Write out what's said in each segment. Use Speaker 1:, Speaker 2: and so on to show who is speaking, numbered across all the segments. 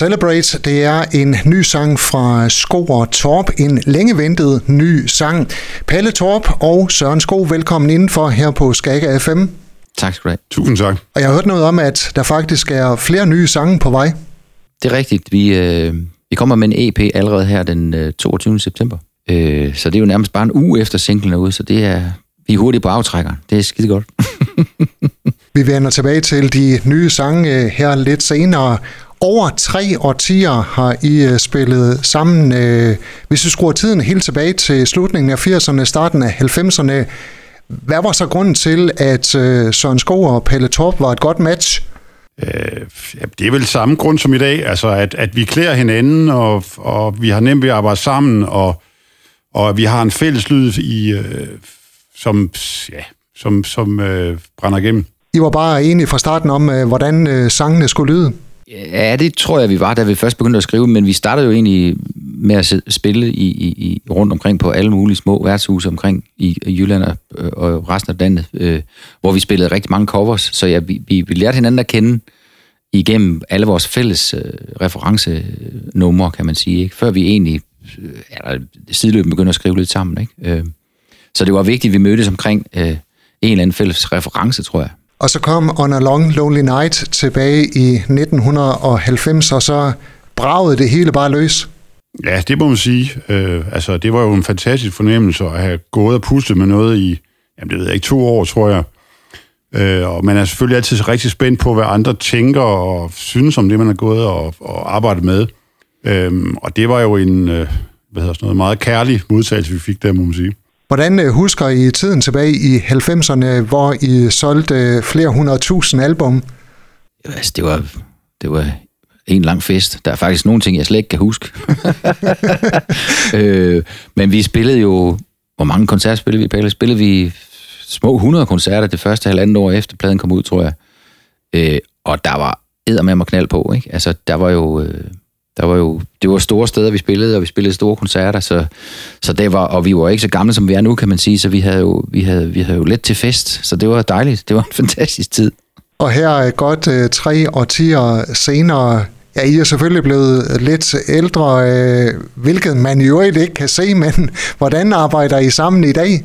Speaker 1: Celebrate, det er en ny sang fra Sko og Torp, en længe ventet ny sang. Palle Torp og Søren Sko, velkommen indenfor her på Skaga FM.
Speaker 2: Tak skal du have.
Speaker 3: Tusind tak.
Speaker 1: Og jeg har hørt noget om, at der faktisk er flere nye sange på vej.
Speaker 2: Det er rigtigt. Vi, øh, vi kommer med en EP allerede her den øh, 22. september. Øh, så det er jo nærmest bare en uge efter singlen er ude, så det er, vi er hurtigt på aftrækkeren. Det er skide godt.
Speaker 1: vi vender tilbage til de nye sange øh, her lidt senere. Over tre årtier har I øh, spillet sammen. Øh, hvis vi skruer tiden helt tilbage til slutningen af 80'erne, starten af 90'erne, hvad var så grunden til, at Søren Skov og Pelle Torp var et godt match?
Speaker 3: Øh, det er vel samme grund som i dag, altså at, at vi klæder hinanden, og, og vi har nemt ved at arbejde sammen, og, og vi har en fælles lyd, i, øh, som, ja, som, som øh, brænder igennem.
Speaker 1: I var bare enige fra starten om, øh, hvordan øh, sangene skulle lyde?
Speaker 2: Ja, det tror jeg, vi var, da vi først begyndte at skrive, men vi startede jo egentlig med at spille i, i, i rundt omkring på alle mulige små værtshuse omkring i, i Jylland og, og resten af landet, øh, hvor vi spillede rigtig mange covers, så ja, vi, vi, vi lærte hinanden at kende igennem alle vores fælles øh, referencenumre, kan man sige, ikke? før vi egentlig øh, ja, sideløbende begyndte at skrive lidt sammen. Ikke? Øh, så det var vigtigt, at vi mødtes omkring øh, en eller anden fælles reference, tror jeg.
Speaker 1: Og så kom On a Long Lonely Night tilbage i 1990, og så bragede det hele bare løs.
Speaker 3: Ja, det må man sige. Øh, altså, det var jo en fantastisk fornemmelse at have gået og pustet med noget i, jamen det ved jeg ikke, to år, tror jeg. Øh, og man er selvfølgelig altid rigtig spændt på, hvad andre tænker og synes om det, man har gået og, og arbejdet med. Øh, og det var jo en, øh, hvad hedder sådan noget, meget kærlig modtagelse, vi fik der, må man sige.
Speaker 1: Hvordan øh, husker I tiden tilbage i 90'erne, hvor I solgte øh, flere hundrede tusind album?
Speaker 2: Altså, det var, det var en lang fest. Der er faktisk nogle ting, jeg slet ikke kan huske. øh, men vi spillede jo... Hvor mange koncerter spillede vi, Pelle? Spillede vi små 100 koncerter det første halvandet år efter pladen kom ud, tror jeg. Øh, og der var med mig knald på, ikke? Altså, der var jo... Øh, der var jo, det var store steder, vi spillede, og vi spillede store koncerter, så, så det var, og vi var ikke så gamle, som vi er nu, kan man sige, så vi havde jo, vi havde, vi havde jo let til fest, så det var dejligt. Det var en fantastisk tid.
Speaker 1: Og her er godt øh, tre årtier senere, ja, I er selvfølgelig blevet lidt ældre, øh, hvilket man jo ikke kan se, men hvordan arbejder I sammen i dag?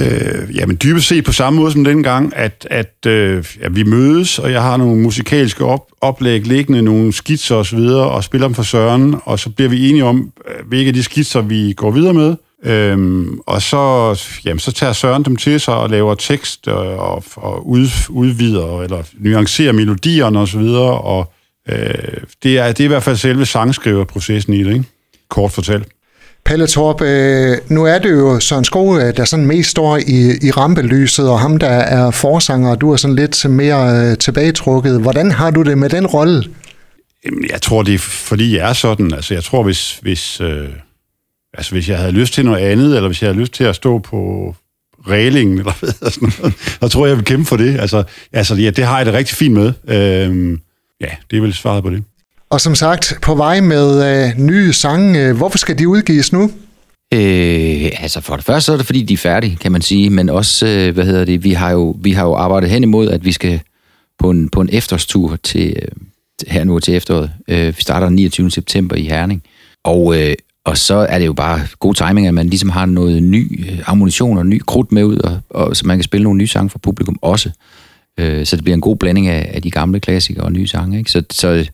Speaker 3: Øh, jamen dybest set på samme måde som dengang, at, at øh, ja, vi mødes, og jeg har nogle musikalske op, oplæg liggende, nogle skitser osv., og, og spiller dem for Søren, og så bliver vi enige om, øh, hvilke af de skitser vi går videre med. Øhm, og så, jamen, så tager Søren dem til sig og laver tekst og, og, og ud, udvider eller nuancerer melodierne osv., og, og øh, det, er, det er i hvert fald selve sangskriverprocessen i det, ikke? kort fortalt.
Speaker 1: Pelle Torp, øh, nu er det jo Søren Sko, øh, der sådan mest står i, i rampelyset, og ham, der er forsanger, og du er sådan lidt mere øh, tilbagetrukket. Hvordan har du det med den rolle?
Speaker 3: Jeg tror, det er fordi, jeg er sådan. Altså, jeg tror, hvis, hvis, øh, altså, hvis jeg havde lyst til noget andet, eller hvis jeg havde lyst til at stå på reglingen, eller hvad sådan noget, så tror jeg, jeg vil kæmpe for det. Altså, altså ja, det har jeg det rigtig fint med. Øh, ja, det er vel svaret på det.
Speaker 1: Og som sagt, på vej med øh, nye sange. Øh, hvorfor skal de udgives nu?
Speaker 2: Øh, altså for det første så er det fordi de er færdige, kan man sige, men også øh, hvad hedder det, vi har jo vi har jo arbejdet hen imod at vi skal på en på en efterårstur til øh, her nu til efteråret. Øh, vi starter den 29. september i Herning. Og øh, og så er det jo bare god timing, at man ligesom har noget ny øh, ammunition og ny krudt med ud, og, og så man kan spille nogle nye sange for publikum også. Øh, så det bliver en god blanding af, af de gamle klassikere og nye sange. Ikke? Så, så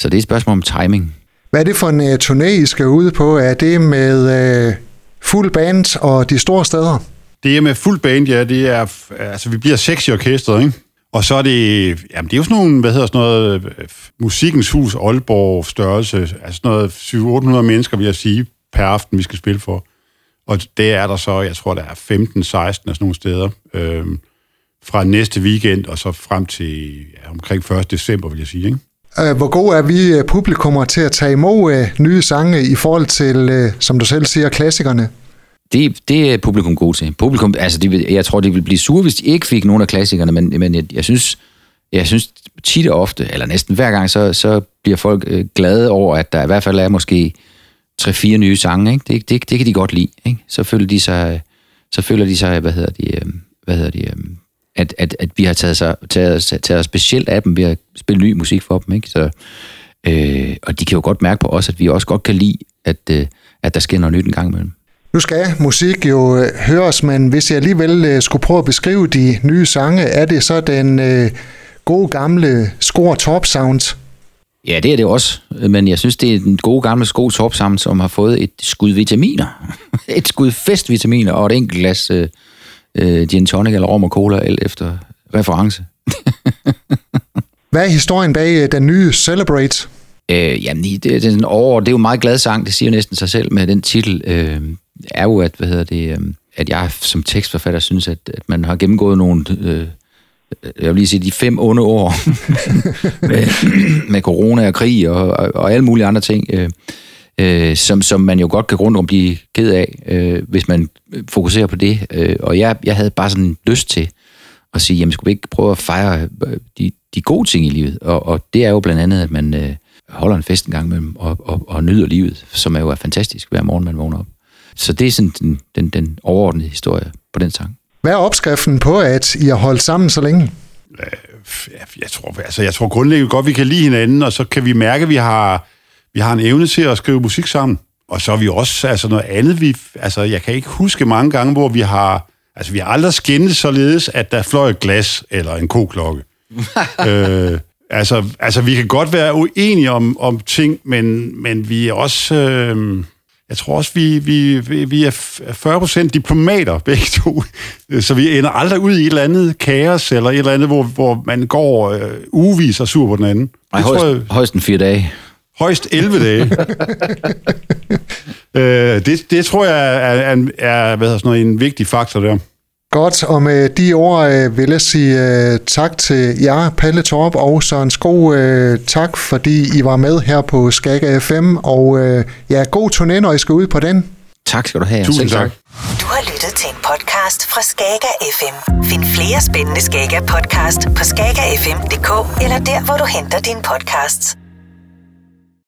Speaker 2: så det er et spørgsmål om timing.
Speaker 1: Hvad er det for en uh, turné, I skal ud på? Er det med uh, fuld band og de store steder?
Speaker 3: Det er med fuld band, ja. Det er, altså, vi bliver seks i orkestret, ikke? Og så er det, jamen det er jo sådan nogle, hvad hedder sådan noget, Musikkens Hus Aalborg størrelse, altså sådan noget 700-800 mennesker, vil jeg sige, per aften, vi skal spille for. Og det er der så, jeg tror, der er 15-16 af sådan nogle steder, øh, fra næste weekend og så frem til ja, omkring 1. december, vil jeg sige, ikke?
Speaker 1: Øh, hvor gode er vi øh, publikummer til at tage imod øh, nye sange i forhold til, som du selv siger, klassikerne?
Speaker 2: Det, det er publikum god til. Publikum, altså de, jeg tror, de ville blive sure, hvis de ikke fik nogen af klassikerne, men, men jeg, jeg synes, jeg synes tit og ofte, eller næsten hver gang, så, så bliver folk glade over, at der i hvert fald er måske tre-fire nye sange. Ikke? Det, det, det kan de godt lide. Ikke? Så føler de sig, så føler de sig, hvad hedder de, hvad hedder de, at, at, at vi har taget, sig, taget, taget os specielt af dem ved at spille ny musik for dem. Ikke? Så, Øh, og de kan jo godt mærke på os, at vi også godt kan lide, at, øh, at der sker noget nyt en gang imellem.
Speaker 1: Nu skal musik jo øh, høres, men hvis jeg alligevel øh, skulle prøve at beskrive de nye sange, er det så den øh, gode gamle score top sound?
Speaker 2: Ja, det er det også, men jeg synes, det er den gode gamle sko top sound, som har fået et skud vitaminer. et skud festvitaminer og et enkelt glas øh, øh, gin tonic eller rom og cola, alt efter reference.
Speaker 1: Hvad er historien bag øh, den nye Celebrate?
Speaker 2: Øh, jamen, det, det, er en over, det er jo en meget glad sang, det siger næsten sig selv med den titel. Øh, er jo, at, hvad hedder det, øh, at jeg som tekstforfatter synes, at, at man har gennemgået nogle, øh, jeg vil lige sige, de fem onde år med, med corona og krig og, og, og alle mulige andre ting, øh, øh, som, som man jo godt kan rundt om blive ked af, øh, hvis man fokuserer på det. Øh, og jeg, jeg havde bare sådan lyst til at sige, jamen skulle vi ikke prøve at fejre øh, de, de gode ting i livet? Og, og det er jo blandt andet, at man øh, holder en fest en gang imellem og, og, og nyder livet, som er jo er fantastisk hver morgen, man vågner op. Så det er sådan den, den, den overordnede historie på den sang.
Speaker 1: Hvad er opskriften på, at I har holdt sammen så længe?
Speaker 3: Jeg tror, altså, jeg tror grundlæggende godt, vi kan lide hinanden, og så kan vi mærke, at vi har, vi har en evne til at skrive musik sammen. Og så er vi også altså noget andet. Vi, altså, jeg kan ikke huske mange gange, hvor vi har... Altså, vi har aldrig skændet således, at der fløj et glas eller en koklokke. øh, altså, altså, vi kan godt være uenige om, om ting, men, men vi er også... Øh, jeg tror også, vi, vi, vi er 40% diplomater begge to, så vi ender aldrig ud i et eller andet kaos, eller et eller andet, hvor, hvor man går øh, ugevis og sur på den anden.
Speaker 2: Ej, højst, tror jeg, højst en fire dage.
Speaker 3: Højst 11 dage. øh, det, det tror jeg er, er, er hvad sådan noget, en vigtig faktor der.
Speaker 1: Godt, og med de ord øh, vil jeg sige uh, tak til jer, Palle Torp og Søren Sko. Uh, tak, fordi I var med her på Skaga FM, og uh, ja, god turné, når I skal ud på den.
Speaker 2: Tak skal du have.
Speaker 3: Tusind tak.
Speaker 4: Du har lyttet til en podcast fra Skaga FM. Find flere spændende Skaga podcast på skagafm.dk eller der, hvor du henter dine podcasts.